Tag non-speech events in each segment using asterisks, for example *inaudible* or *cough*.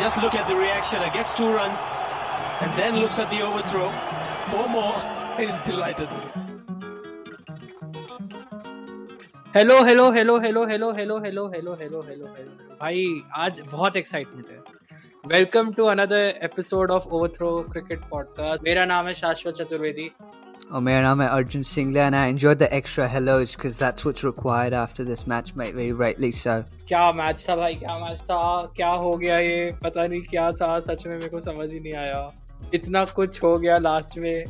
Just look at the reaction. It gets two runs and then looks at the overthrow. Four more. *laughs* He's delighted. Hello hello hello hello hello hello hello hello hello hello hello भाई, आज बहुत excitement है welcome to another episode of overthrow cricket podcast मेरा नाम है Shashwat Chaturvedi Oh, my name is Arjun Singla, and I enjoyed the extra hellos because that's what's required after this match, mate. Very rightly so. क्या match था भाई? क्या match था? क्या हो गया ये? पता नहीं क्या था सच में मेरे को समझ ही नहीं आया। इतना कुछ हो गया लास्ट में।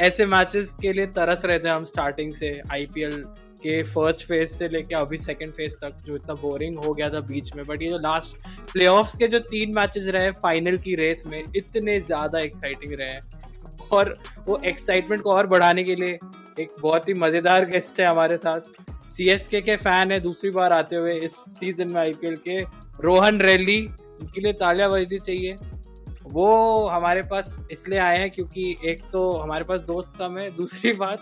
ऐसे मैचेस के लिए तरस रहे थे हम स्टार्टिंग से आईपीएल के फ़र्स्ट फ़ेज़ से लेके अभी सेकंड फ़ेज़ तक जो इतना बोरिंग हो गया था बीच में। बट ये जो लास्ट प्लेऑफ्स के जो तीन मैचेस रहे फाइनल की रेस में इतने ज़्यादा एक्साइटिंग रहे। और वो एक्साइटमेंट को और बढ़ाने के लिए एक बहुत ही मज़ेदार गेस्ट है हमारे साथ। सी एस के फ़ैन है, दूसरी बार आते हुए इस सीज़न में आईपीएल के रोहन रैली उनके लिए तालियाँ बजनी चाहिए। वो हमारे पास इसलिए आए हैं क्योंकि एक तो हमारे पास दोस्त कम है, दूसरी बात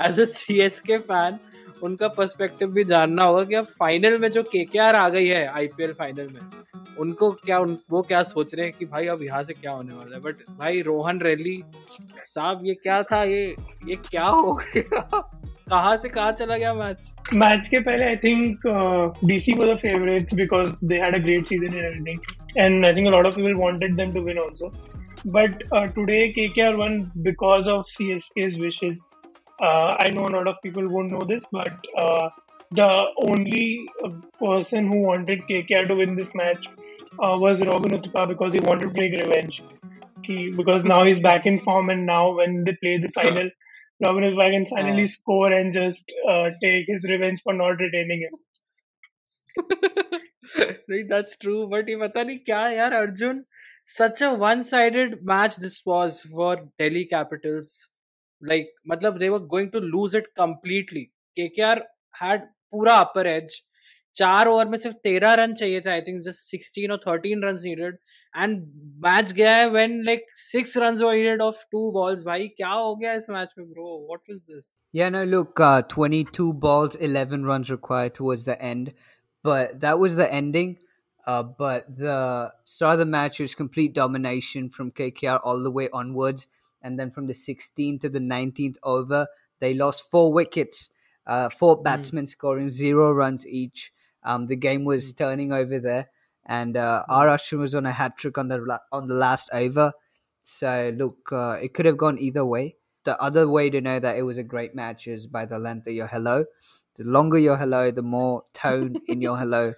as a C S K fan उनका पर्सपेक्टिव भी जानना होगा कि अब फाइनल में जो के के आर आ गई है आईपीएल फाइनल में उनको क्या उन, वो क्या सोच रहे हैं कि भाई अब यहाँ से क्या होने वाला है? बट भाई रोहन रैली साहब ये क्या था? ये ये क्या हो गया? कहाँ से कहाँ चला गया मैच मैच के पहले I think DC was the favourites because they had a great season in everything and I think a lot of people wanted them to win also uh, today KKR won because of CSK's wishes. Uh, I know a lot of people won't know this, uh, the only person who wanted KKR to win this match uh, was Robin Uthappa because he wanted to take revenge. He, because now he's back in form, and now when they play the final, *laughs* Robin Uthappa can finally score and just uh, take his revenge for not retaining him. *laughs* नहीं that's true but ये पता नहीं क्या यार Arjun such a one sided match this was for Delhi Capitals like matlab they were going to lose it completely KKR had पूरा upper as चार over में सिर्फ तेरह रन चाहिए थे आई थिंक जस्ट सिक्सटीन और thirteen run needed and match गया है when like six run were needed off two balls भाई क्या हो गया इस मैच में bro what was this Yeah, no, look, uh, 22 balls, 11 runs required towards the end, but that was the ending. Uh, but the start of the match was complete domination from KKR all the way onwards and then from the 16th to the 19th over, they lost four wickets, uh, four hmm. batsmen mm. scoring zero runs each. Um, the game was mm. turning over there, and uh, mm. R. Ashwin was on a hat trick on the on the last over. So look, uh, it could have gone either way. The other way to know that it was a great match is by the length of your hello. The longer your hello, the more tone in your hello.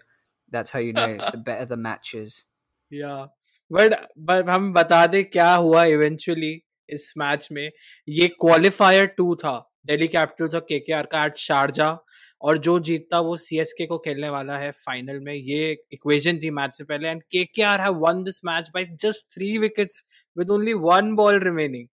That's how you know the better *laughs* the match is. Yeah, but but हम बता दें क्या हुआ eventually. इस match में ये qualifier two था Delhi Capitals और के का एट शारजा और जो जीतता वो सी एस के को खेलने वाला है फाइनल में ये इक्वेशन थी मैच से पहले and K K R have won this match by just three wickets with only one ball remaining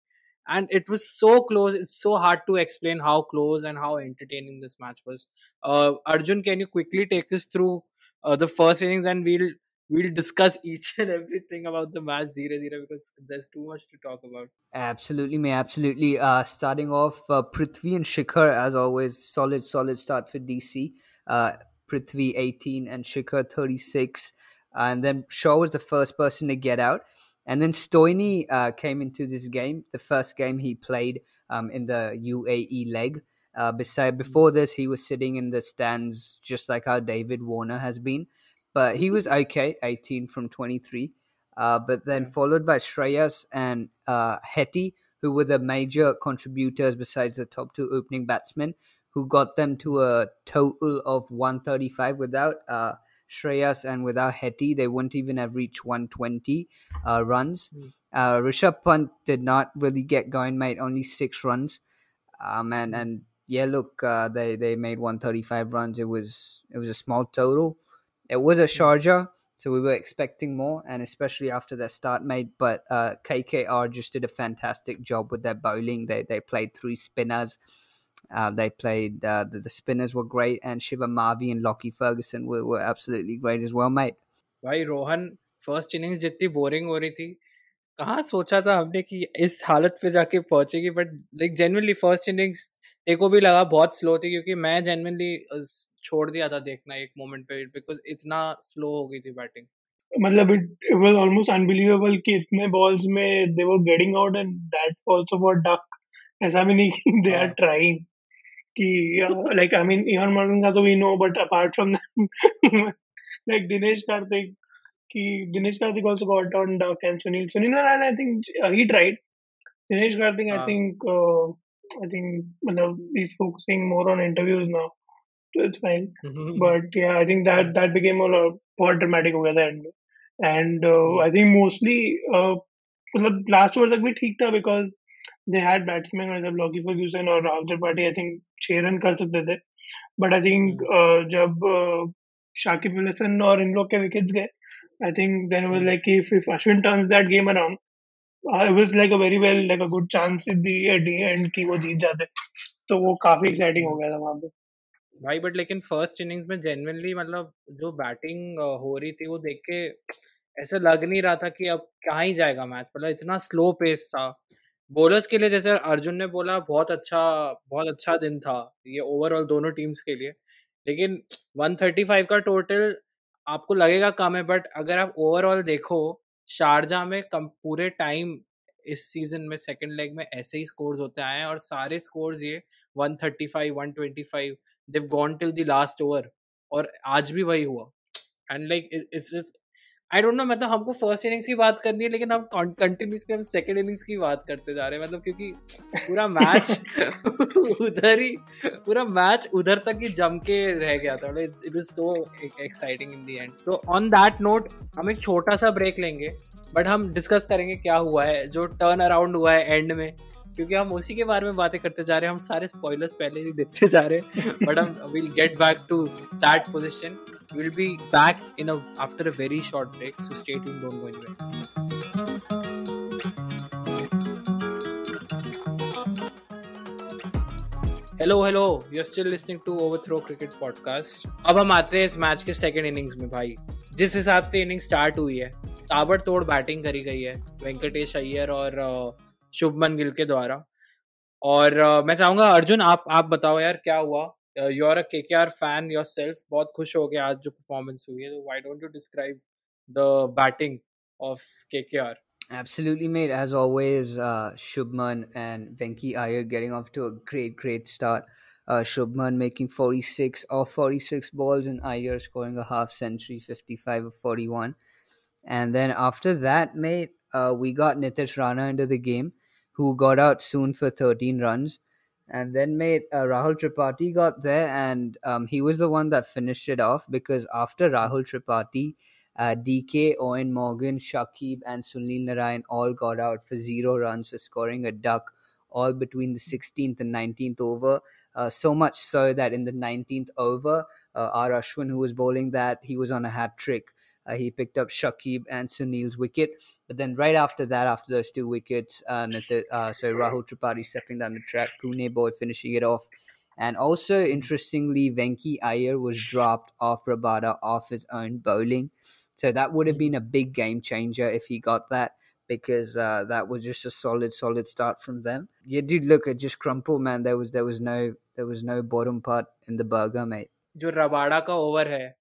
and it was so close it's so hard to explain how close and how entertaining this match was uh, arjun can you quickly take us through uh, the first innings and we'll we'll discuss *laughs* each and everything about the match dheere dheere because there's too much to talk about. Absolutely, me absolutely. Uh, starting off, uh, Prithvi and Shikhar, as always, solid, solid start for DC. Uh, Prithvi 18 and Shikhar 36. And then Shaw was the first person to get out. And then Stoini uh, came into this game, the first game he played um, in the UAE leg. Uh, beside, before this, he was sitting in the stands just like how David Warner has been but he was okay, 18 from 23. Uh, but then followed by Shreyas and uh, Hetty, who were the major contributors besides the top two opening batsmen, who got them to a total of 135 without uh, Shreyas and without Hetty. They wouldn't even have reached 120 uh, runs. Mm. Uh, Rishabh Pant did not really get going, made Only six runs. Um, and, and yeah, look, uh, they, they made 135 runs. It was it was a small total. It was a Sharjah, so we were expecting more, and especially after their start made. But uh, KKR just did a fantastic job with their bowling. They they played three spinners. Uh, they played uh, the, the, spinners were great, and Shiva Mavi and Lockie Ferguson were, were absolutely great as well, mate. भाई Rohan first innings जितनी boring हो रही थी कहाँ सोचा था हमने कि इस हालत पे जाके पहुंचेगी but like genuinely first innings देखो भी लगा बहुत स्लो थी क्योंकि मैं जेनवनली छोड़ दिया था देखना एक मोमेंट पे बिकॉज़ इतना स्लो हो गई थी बैटिंग मतलब इट वाज ऑलमोस्ट अनबिलीवेबल कि इतने बॉल्स में they were getting out and that also for duck ऐसा भी नहीं दे आर ट्राइंग कि like I mean even Morgan का तो we know but apart from like Dinesh Karthik कि Dinesh Karthik also got on duck and Sunil Sunil Narine I think he tried Dinesh Karthik I think I think मतलब he is focusing more on interviews now it's fine Mm-hmm. but yeah, I think that that became a lot बहुत dramatic हो गया था end में and uh, I think mostly uh, मतलब last over तक भी ठीक था because they had batsmen मतलब Lockie Ferguson और Rahul Tripathi I think छह रन कर सकते थे but I think uh, जब uh, शाकिब अल हसन और इन लोग के wickets गए I think then it was like if if Ashwin turns that game around uh, it was like a very well like a good chance at the at the end कि वो जीत जाते तो वो काफ़ी exciting हो गया था वहाँ पे भाई बट लेकिन फ़र्स्ट इनिंग्स में जेन्युइनली मतलब जो बैटिंग हो रही थी, वो देख के ऐसा लग नहीं रहा था कि अब कहाँ ही जाएगा मैच मतलब इतना स्लो पेस था। बॉलर्स के लिए जैसे अर्जुन ने बोला, बहुत अच्छा बहुत अच्छा दिन था ये ओवरऑल दोनों टीम्स के लिए। लेकिन 135 का टोटल आपको लगेगा कम है बट अगर आप ओवरऑल देखो, शारजा में कम, पूरे टाइम इस सीज़न में सेकंड लेग में ऐसे ही स्कोर्स होते आए हैं और सारे स्कोर्स ये 135 125 they've gone till the last over, और आज भी वही हुआ। And like it's I don't know मतलब हमको फ़र्स्ट इनिंग्स की बात करनी है, लेकिन हम कंटिन्यूसली हम सेकंड इनिंग्स की बात करते जा रहे हैं मतलब क्योंकि पूरा मैच *laughs* उधर ही, पूरा मैच उधर तक ही जम के रह गया था it is so exciting in the end तो ऑन दैट नोट हम एक छोटा सा ब्रेक लेंगे बट हम डिस्कस करेंगे क्या हुआ है, जो टर्न अराउंड हुआ है एंड में। क्योंकि हम उसी के बारे में बातें करते जा रहे हैं, हम सारे स्पॉयलर्स पहले ही देखते जा रहे हैं बट हम will get back to that position will be back in after a very short break so stay tuned don't go anywhere hello hello you are still listening to overthrow cricket podcast अब हम आते हैं इस match के second innings में, भाई। जिस हिसाब से इनिंग स्टार्ट हुई है, ताबड़तोड़ बैटिंग करी गई है, वेंकटेश अय्यर और शुभमन गिल के द्वारा और uh, मैं चाहूंगा अर्जुन आप आप बताओ यार क्या हुआ you are a KKR fan yourself बहुत खुश हो गया आज जो परफॉर्मेंस हुई है तो why don't you describe the batting of KKR Absolutely, mate. As always, uh, Shubman and Venki Iyer getting off to a great, great start. Uh, Shubman making 46 off 46 balls and Iyer scoring a half century, 55 of 41. And then after that, mate, uh, we got Nitish Rana into the game, who got out soon for 13 runs. And then, mate, uh, Rahul Tripathi got there, and um, he was the one that finished it off because after Rahul Tripathi, uh, DK, Owen Morgan, Shakib, and Sunil Narayan all got out for zero runs for scoring a duck, all between the 16th and 19th over. Uh, so much so that in the 19th over, uh, R. Ashwin, who was bowling that, he was on a hat trick. Uh, he picked up Shakib and Sunil's wicket. But then right after that, after those two wickets, uh, Nit- uh, so Rahul Tripathi stepping down the track, Pune boy finishing it off. And also, interestingly, Venki Iyer was dropped off Rabada off his own bowling. So that would have been a big game changer if he got that because uh, that was just a solid, solid start from them. Yeah, dude, look, it just crumpled, man. There was there was no there was no bottom part in the burger, mate. जो Rabada का over है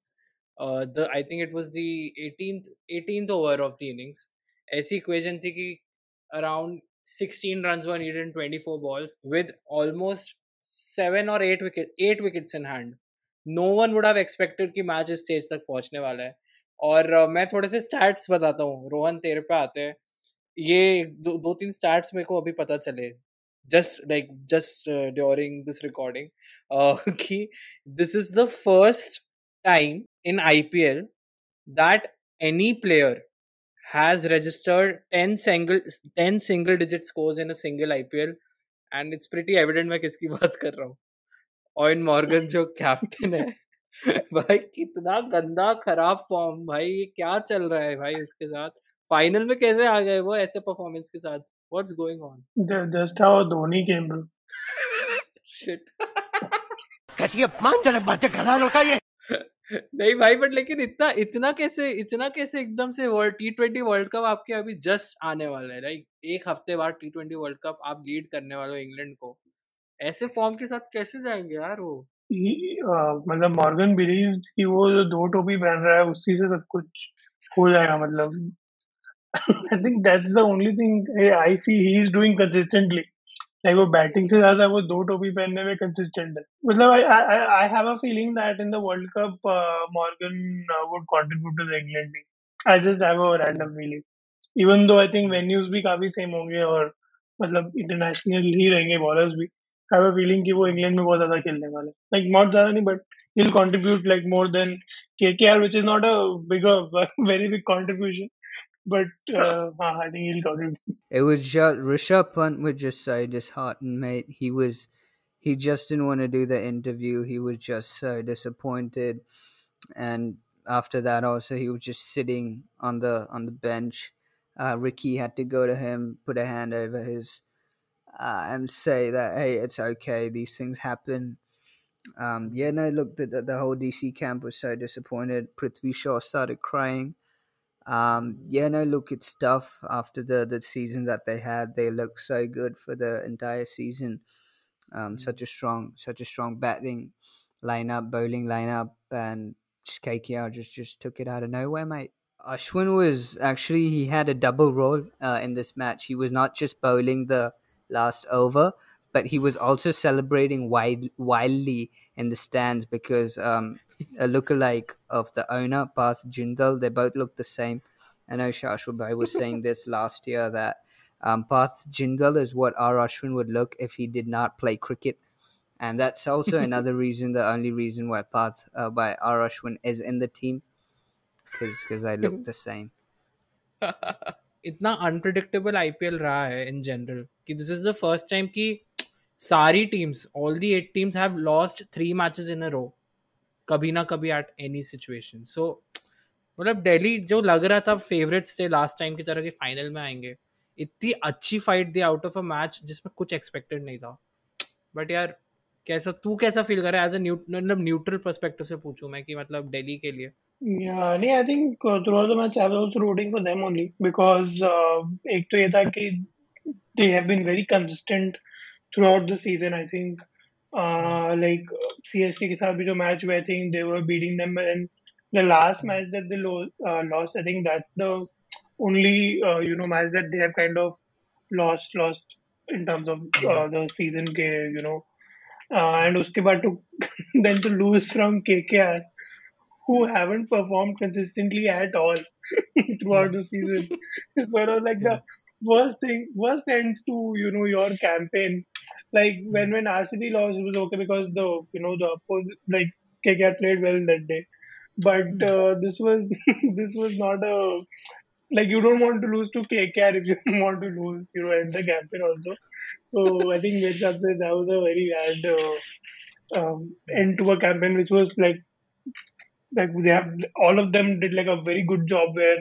the I think it was the 18th 18th over of the innings ऐसी equation थी कि around 16 runs were needed in 24 balls with almost 7 or 8 wicket 8 wickets in hand no one would have expected कि match इस stage तक पहुँचने वाला है और uh, मैं थोड़े से स्टैट्स बताता हूँ रोहन तेरे पे आते हैं ये दो, दो तीन स्टैट्स मेरे को अभी पता चले just like just uh, during this recording uh, कि this is the first time in IPL that any player has registered 10 single 10 single digit scores in a single IPL and it's pretty evident मैं किसकी *laughs* बात कर रहा हूँ। Ion Morgan जो captain है। *laughs* भाई कितना गंदा खराब फॉर्म भाई ये क्या चल रहा है भाई इसके साथ? फाइनल में कैसे आ गए वो ऐसे परफॉर्मेंस के साथ? What's going on just Dhoni came, bro. *laughs* Shit कैसी अपमानजनक बातें कर रहा है लड़का ये? नहीं भाई बट लेकिन इतना इतना कैसे इतना कैसे एकदम से world T twenty world cup आपके अभी जस्ट आने वाला है लाइक एक हफ़्ते बाद टी ट्वेंटी वर्ल्ड कप आप लीड करने वाले हो इंग्लैंड को। ऐसे फॉर्म के साथ कैसे जाएँगे यार वो? मतलब मॉर्गन बिलीव्स कि वो जो दो टोपी पहन रहा है, उसी से सब कुछ हो जाएगा मतलब। *laughs* I think that's the only thing, I see he is doing consistently. Like वो बैटिंग से ज़्यादा वो दो टोपी पहनने में कंसिस्टेंट है। मतलब I have a feeling that in the world cup Morgan would contribute to the England team I just have a random feeling even though I think venues भी काफ़ी सेम होंगे और मतलब इंटरनेशनल ही रहेंगे बॉलर्स भी आई have a feeling कि वो England में बहुत ज़्यादा खेलने वाले लाइक नॉट ज़्यादा नहीं but he will contribute like more than KKR which is not a bigger very big contribution but uh, I think he'll contribute. It was just Rishabh Pant was just so disheartened, mate. He was he just didn't want to do the interview. He was just so disappointed, and after that, also he was just sitting on the on the bench. Uh, Ricky had to go to him, put a hand over his, uh, and say that hey, it's okay. These things happen. Um, yeah, no, look, the, the whole DC camp was so disappointed. Prithvi Shaw started crying. Um, yeah, no, look, it's tough after the the season that they had. They looked so good for the entire season. Um, Mm. such a strong, such a strong batting lineup, bowling lineup, and just KKR just just took it out of nowhere, mate. Ashwin was actually he had a double role uh, in this match. He was not just bowling the last over, but he was also celebrating wild, wildly in the stands because um, a lookalike of the owner, Parth Jindal, they both look the same. I know Shashwat Bhai was saying this *laughs* last year that um, Parth Jindal is what R. Ashwin would look if he did not play cricket. And that's also *laughs* another reason, the only reason why Parth, uh, by R. Ashwin is in the team, because they look the same. *laughs* इतना unpredictable IPL रहा है in general कि this is the first time कि सारी teams all the eight teams have lost three matches in a row कभी ना कभी at any situation so मतलब दिल्ली जो लग रहा था फेवरेट्स थे लास्ट टाइम की तरह के फाइनल में आएँगे इतनी अच्छी फाइट दी आउट ऑफ़ अ मैच जिसमें कुछ एक्सपेक्टेड नहीं था. बट यार कैसा तू कैसा फील कर रहा है एज अ मतलब न्यूट्रल पर्सपेक्टिव से पूछूँ मैं कि मतलब दिल्ली के लिए? Think uh, throughout the match I was also rooting for them only because uh, एक तो ये था कि they have been very consistent throughout the season. I think uh, like CSK के साथ भी जो match हुए I think they were beating them and the last match that they lo- uh, lost I think that's the only uh, you know match that they have kind of lost lost in terms of uh, the season के you know uh, and उसके बाद to *laughs* then to lose from KKR who haven't performed consistently at all *laughs* throughout the season. It's one of like the worst thing, worst ends to you know your campaign. like when when RCB lost, it was okay because the you know the opposite like KKR played well that day, but hmm. uh, this was *laughs* this was not a like you don't want to lose to KKR if you *laughs* want to lose you know end the campaign also. So I think Mirza said that was a very bad uh, um, end to a campaign which was like like they have all of them did like a very good job where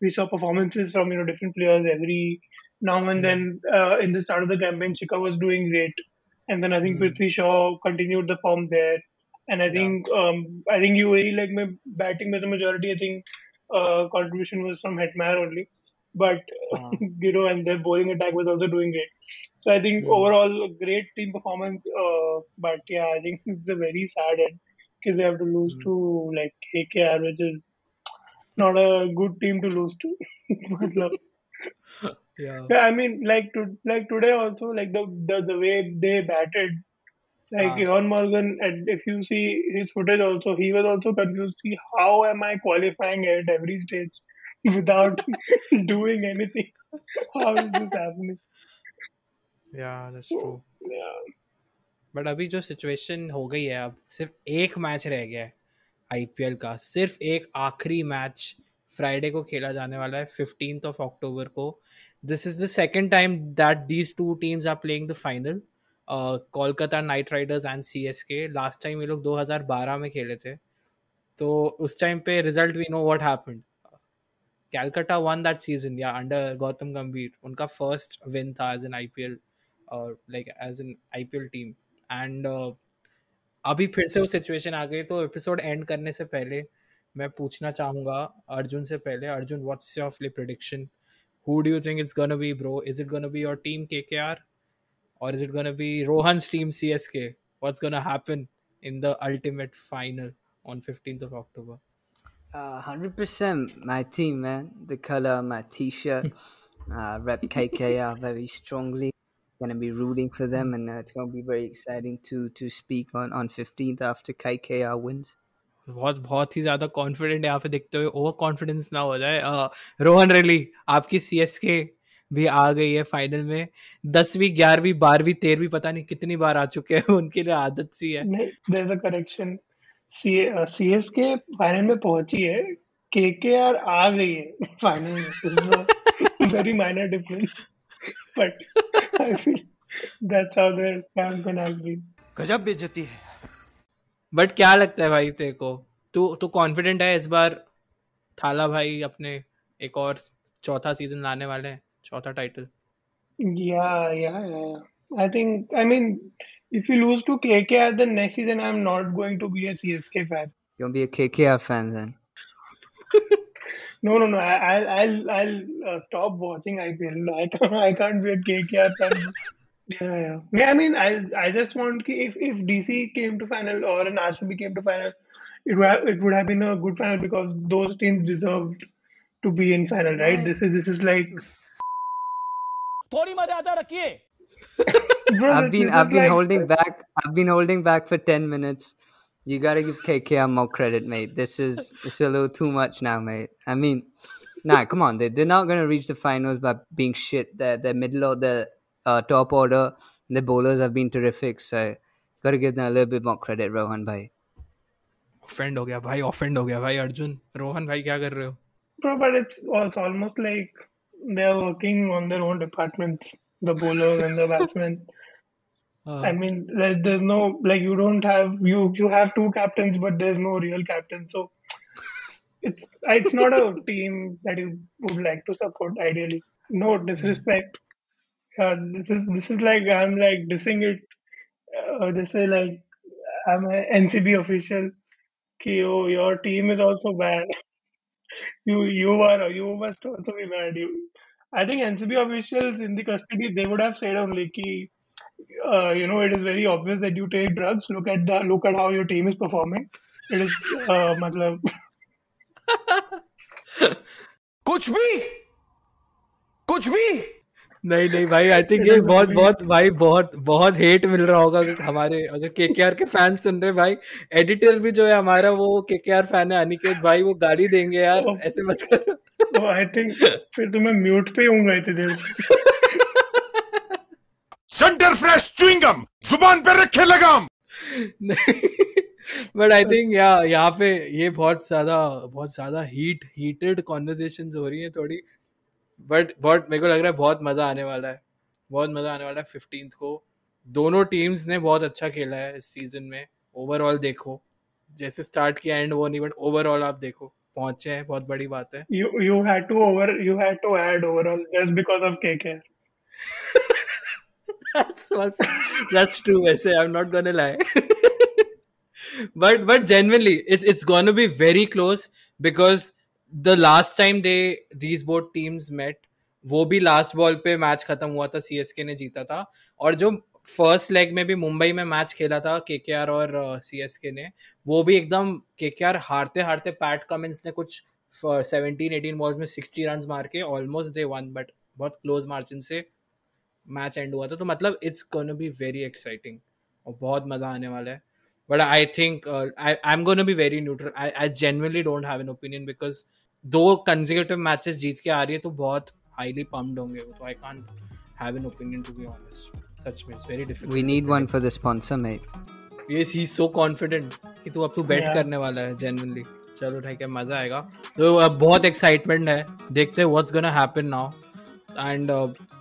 we saw performances from you know different players every now and then uh, in the start of the campaign Chika was doing great and then I think Hmm. Prithvi Shaw continued the form there and I think um, I think UAE like my batting with the majority I think uh, contribution was from Hetmar only but हाँ. *laughs* you know and their bowling attack was also doing great so I think Hmm. overall a great team performance uh, but yeah I think *laughs* it's a very sad end because they have to lose Hmm. to like KKR, which is not a good team to lose to. *laughs* Yeah yeah, I mean, like to like today also, like the the, the way they batted, like Ah. Evan Morgan. And if you see his footage, also he was also confused. See, how am I qualifying at every stage without doing anything? How is this happening? yeah that's true Yeah. But अभी जो situation हो गई है अब सिर्फ़ एक match रह गया है आईपीएल का सिर्फ़ एक आखिरी मैच फ्राइडे को खेला जाने वाला है फिफ्टीन ऑफ़ अक्टूबर को this is the second time that these two teams are playing the final Kolkata Knight Riders and C S K last time ये लोग 2012 में खेले थे। तो उस टाइम पे result we know what happened Calcutta won that season या under Gautam Gambhir उनका फ़र्स्ट विन था एज एन आईपीएल और like as an IPL team and अभी फिर से वो सिचुएशन आ गई तो एपिसोड एंड करने से पहले मैं पूछना चाहूँगा अर्जुन से पहले। Arjun what's your flea prediction Who do you think it's gonna be, bro? Is it gonna be your team KKR, or is it gonna be Rohan's team CSK? What's gonna happen in the ultimate final on 15th of October? Uh, hundred uh, percent, my team, man. The color, my T-shirt, *laughs* uh, rep KKR very strongly. Gonna be rooting for them, and uh, it's gonna be very exciting to to speak on on 15th after KKR wins. बहुत बहुत ही ज़्यादा confident यहाँ पे देखते हुए over confidence ना हो जाए। रोहन रेली आपकी सी एस के भी आ गई है फाइनल में। दसवीं ग्यारहवीं बारहवीं तेरहवीं पता नहीं कितनी बार आ चुके हैं *laughs* उनके लिए आदत सी है। there's a C C S K final में पहुँची है। के के आर आ गई है फाइनल में। Very minor difference but I feel that's how their campaign has been गजब बेइज्जती है। बट क्या लगता है भाई तेरे को? तू तू कॉन्फिडेंट है इस बार? थाला भाई अपने एक और चौथा सीज़न लाने वाले हैं चौथा टाइटल या या I think I mean if you lose to KKR the next season I am not going to be a CSK fan you will be a KKR fan then no no no I I I will stop watching IPL I can't be a KKR fan Yeah, yeah. Yeah, I mean, I, I just want ki if if DC came to final or an RCB came to final, it would have, it would have been a good final because those teams deserved to be in final, right? This is this is like, थोड़ी मर्यादा रखिए *laughs* bro. I've this- been this I've is been like- holding back. I've been holding back for ten minutes. You gotta give KKR more credit, mate. This is it's a little too much now, mate. I mean, nah, come on. They they're not gonna reach the finals by being shit. They're they're middle of the uh, top order. The bowlers have been terrific. So gotta give them a little bit more credit, Rohan bhai. Offend ho gaya bhai, offend ho gaya bhai Arjun. Rohan bhai kya kar rahe ho? Bro, but it's, it's almost like they're working on their own departments, the bowlers and the batsmen. *laughs* Uh, I mean, there's no like you don't have you you have two captains, but there's no real captain. So it's it's not a team that you would like to support ideally. No disrespect Uh, this is this is like I'm like dissing it. Uh, they say like I'm an NCB official. Ki, oh, your team is also bad. you you are you must also be bad. You, I think NCB officials in the custody they would have said only ki, uh, you know it is very obvious that you take drugs. Look at the look at how your team is performing. It is uh, matlab, कुछ भी कुछ भी नहीं नहीं भाई I think ये बहुत बहुत भाई बहुत बहुत हेट मिल रहा होगा अगर हमारे अगर केकेआर के फैंस सुन रहे हैं भाई। एडिटर भी जो है हमारा वो केकेआर फ़ैन है अनिकेत भाई वो गाली देंगे यार ऐसे मत करो। oh, I think फिर तुम्हें म्यूट पे हूँ थे देर सेंटर फ्रेश च्युइंगम ज़ुबान पे रखे लगाम। बट आई थिंक या यहाँ पे ये बहुत ज़्यादा बहुत ज़्यादा हीट हीटेड कॉन्वर्जेशन हो रही है थोड़ी। बट बट मेरे को लग रहा है बहुत मज़ा आने वाला है। बहुत मज़ा आने वाला है फिफ्टीन को। दोनों टीम्स ने बहुत अच्छा खेला है इस सीज़न में। ओवरऑल देखो। जैसे स्टार्ट किया एंड वो नहीं बट ओवरऑल आप देखो। पहुँचे हैं बहुत बड़ी बात है। You you had to over add just of that's that's true वैसे I am not gonna but but genuinely it's it's gonna be very close because the last time they, these both teams met, वो भी last ball पे match खत्म हुआ था CSK ने जीता था। और जो फ़र्स्ट लेग में भी मुंबई में मैच खेला था केकेआर और सीएसके ने, वो भी एकदम केकेआर हारते हारते पैट कमिंस ने कुछ सेवनटीन एटीन बॉल्स में सिक्सटी रन मार के ऑलमोस्ट दे वन बट बहुत क्लोज मार्जिन से मैच एंड हुआ था। तो मतलब it's gonna be very exciting और बहुत मज़ा आने वाला है। But I think I am gonna be very neutral I I genuinely don't have an opinion because दो कंजिक्यूटिव मैचेस जीत के आ रही है तो बहुत हाईली पम्प्ड होंगे वो तो I can't have an opinion to be honest सच में it's very difficult We need one for the sponsor, mate. Yes he so confident कि तू अब तू बेट Yeah. करने वाला है जेन्युइनली चलो ठीक है मज़ा आएगा। तो अब बहुत एक्साइटमेंट है देखते हैं what's gonna happen now and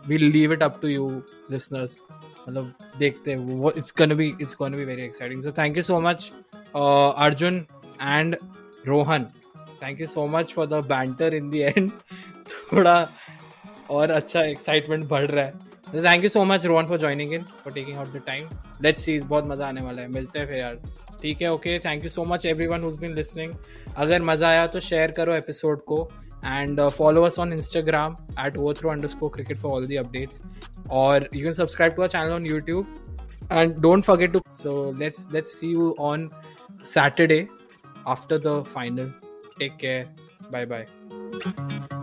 we leave it up to you listeners मतलब देखते हैं it's gonna be it's gonna be very exciting so thank you so much Arjun and Rohan thank you so much for the banter in the end थोड़ा और अच्छा excitement बढ़ रहा है। Thank you so much Rohan for joining in for taking out the time let's see बहुत मज़ा आने वाला है। मिलते हैं फिर यार। ठीक है okay thank you so much everyone who's been listening अगर मज़ा आया तो शेयर करो एपिसोड को and follow us on Instagram at overthrow underscore cricket for all the updates और you can subscribe to our channel on YouTube and don't forget to, so let's let's see you on saturday after the final. Take care bye bye